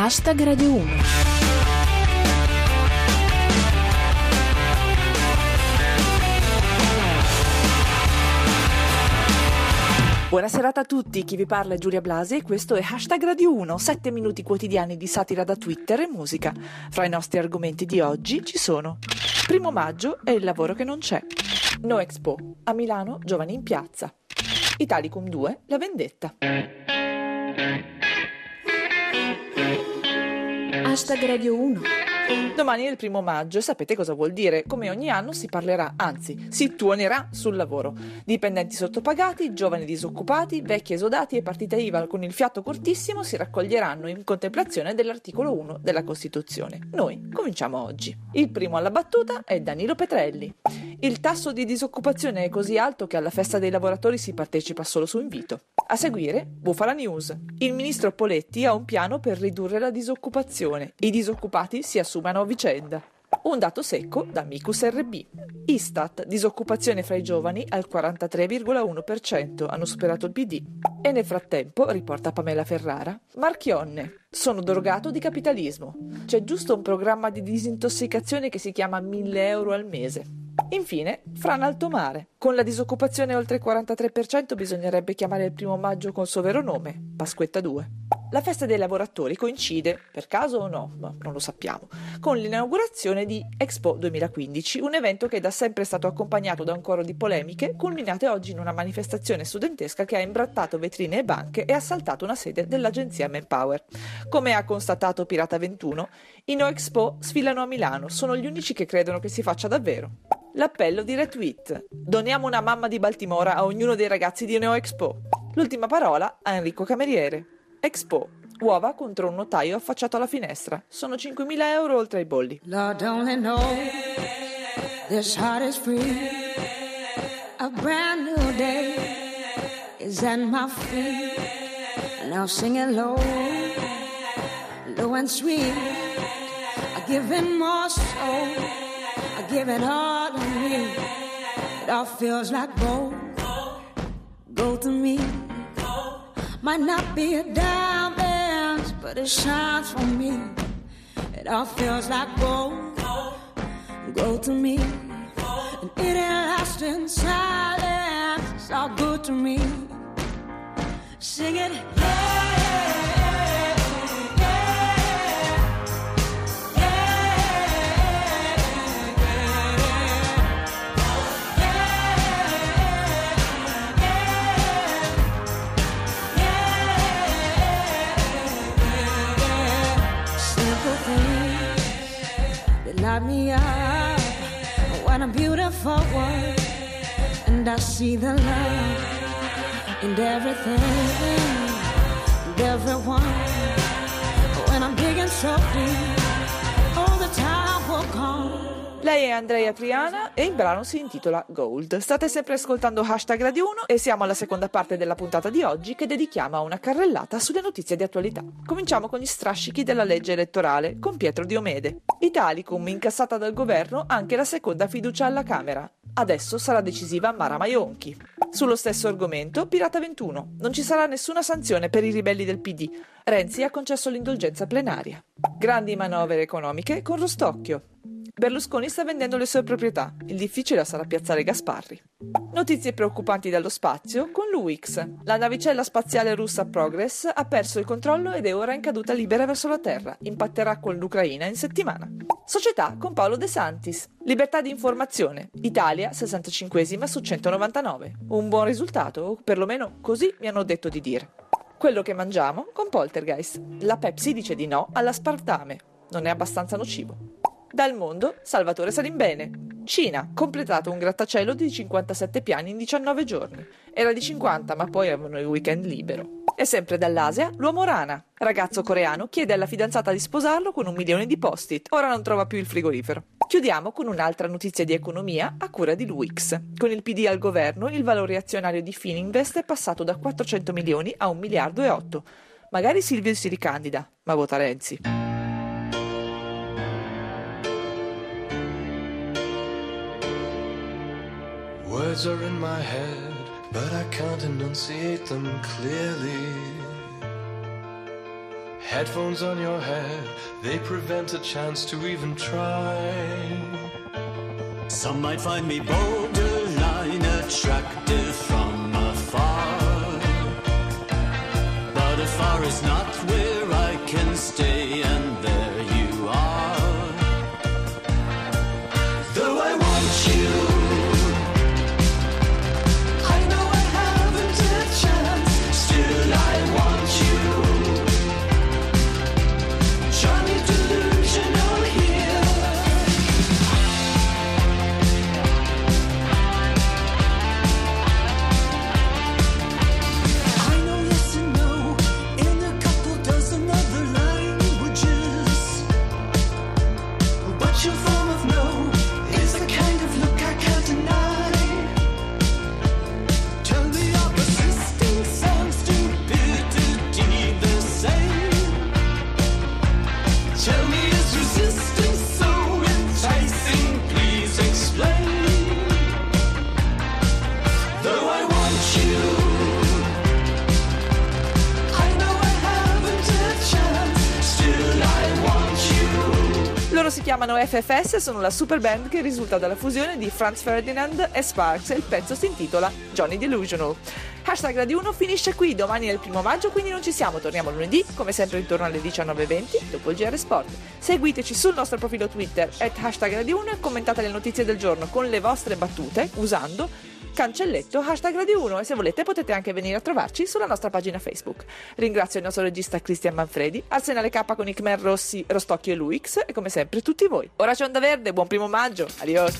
Hashtag Radio 1. Buona serata a tutti, chi vi parla è Giulia Blasi e questo è Hashtag Radio 1, 7 minuti quotidiani di satira da Twitter e musica. Fra i nostri argomenti di oggi ci sono Primo maggio è il lavoro che non c'è, No Expo, a Milano Giovani in piazza, Italicum 2, La vendetta. Hashtag Radio 1. Domani è il primo maggio e sapete cosa vuol dire? Come ogni anno si parlerà, anzi, si tuonerà sul lavoro. Dipendenti sottopagati, giovani disoccupati, vecchi esodati e partite IVA con il fiato cortissimo si raccoglieranno in contemplazione dell'articolo 1 della Costituzione. Noi cominciamo oggi. Il primo alla battuta è Danilo Petrelli. Il tasso di disoccupazione è così alto che alla festa dei lavoratori si partecipa solo su invito. A seguire, Bufala News. Il ministro Poletti ha un piano per ridurre la disoccupazione. I disoccupati si assumano a vicenda. Un dato secco da Micus RB. Istat, disoccupazione fra i giovani al 43,1%, hanno superato il PD. E nel frattempo, riporta Pamela Ferrara, Marchionne, sono drogato di capitalismo. C'è giusto un programma di disintossicazione che si chiama 1000 euro al mese. Infine, Fran Altomare. Con la disoccupazione oltre il 43% bisognerebbe chiamare il primo maggio col suo vero nome, Pasquetta 2. La festa dei lavoratori coincide, per caso o no, ma non lo sappiamo, con l'inaugurazione di Expo 2015, un evento che è da sempre stato accompagnato da un coro di polemiche, culminate oggi in una manifestazione studentesca che ha imbrattato vetrine e banche e assaltato una sede dell'agenzia Manpower. Come ha constatato Pirata 21, i No Expo sfilano a Milano, sono gli unici che credono che si faccia davvero. L'appello di retweet. Doniamo una mamma di Baltimora a ognuno dei ragazzi di Neo Expo. L'ultima parola a Enrico Cameriere. Expo. Uova contro un notaio affacciato alla finestra. Sono 5.000 euro oltre ai bolli. Lord only knows this heart is free. A brand new day is at my feet. Now sing it low, low and sweet. I give it more soul. I give it all It all feels like gold. Gold to me. Might not be a diamond, but it shines for me. It all feels like gold. Gold to me. And it ain't lasting silence. It's all good to me. Sing it. Light me up. What a beautiful world. And I see the love in everything and everyone. When I'm digging so deep, Lei è Andrea Triana e il brano si intitola Gold. State sempre ascoltando Hashtag Radio 1 e siamo alla seconda parte della puntata di oggi che dedichiamo a una carrellata sulle notizie di attualità. Cominciamo con gli strascichi della legge elettorale con Pietro Diomede. Italicum incassata dal governo anche la seconda fiducia alla Camera. Adesso sarà decisiva Mara Maionchi. Sullo stesso argomento, Pirata 21. Non ci sarà nessuna sanzione per i ribelli del PD. Renzi ha concesso l'indulgenza plenaria. Grandi manovre economiche con Rostocchio. Berlusconi sta vendendo le sue proprietà. Il difficile sarà piazzare Gasparri. Notizie preoccupanti dallo spazio con l'UX. La navicella spaziale russa Progress ha perso il controllo ed è ora in caduta libera verso la Terra. Impatterà con l'Ucraina in settimana. Società con Paolo De Santis. Libertà di informazione. Italia 65 su 199. Un buon risultato, o perlomeno così mi hanno detto di dire. Quello che mangiamo con Poltergeist. La Pepsi dice di no all'aspartame. Non è abbastanza nocivo. Dal mondo, Salvatore Salimbene. Cina, completato un grattacielo di 57 piani in 19 giorni. Era di 50, ma poi avevano il weekend libero. E sempre dall'Asia, l'uomo rana. Ragazzo coreano chiede alla fidanzata di sposarlo con un milione di post-it. Ora non trova più il frigorifero. Chiudiamo con un'altra notizia di economia a cura di Luix. Con il PD al governo, il valore azionario di Fininvest è passato da 400 milioni a 1 miliardo e 8. Magari Silvio si ricandida, ma vota Renzi. Words are in my head, but I can't enunciate them clearly. Headphones on your head, they prevent a chance to even try. Some might find me borderline attractive from afar. But afar is not where I can stay, si chiamano FFS e sono la super band che risulta dalla fusione di Franz Ferdinand e Sparks e il pezzo si intitola Johnny Delusional. Hashtag Radio 1 finisce qui, domani è il primo maggio, quindi non ci siamo, torniamo lunedì, come sempre intorno alle 19.20, dopo il GR Sport. Seguiteci sul nostro profilo Twitter, at hashtag Radio 1 e commentate le notizie del giorno con le vostre battute usando cancelletto hashtag Radio 1 e se volete potete anche venire a trovarci sulla nostra pagina Facebook. Ringrazio il nostro regista Cristian Manfredi, Arsenale K con Icmer Rossi, Rostocchio e Luix e come sempre tutti voi. Ora c'è Onda Verde, buon primo maggio, adios!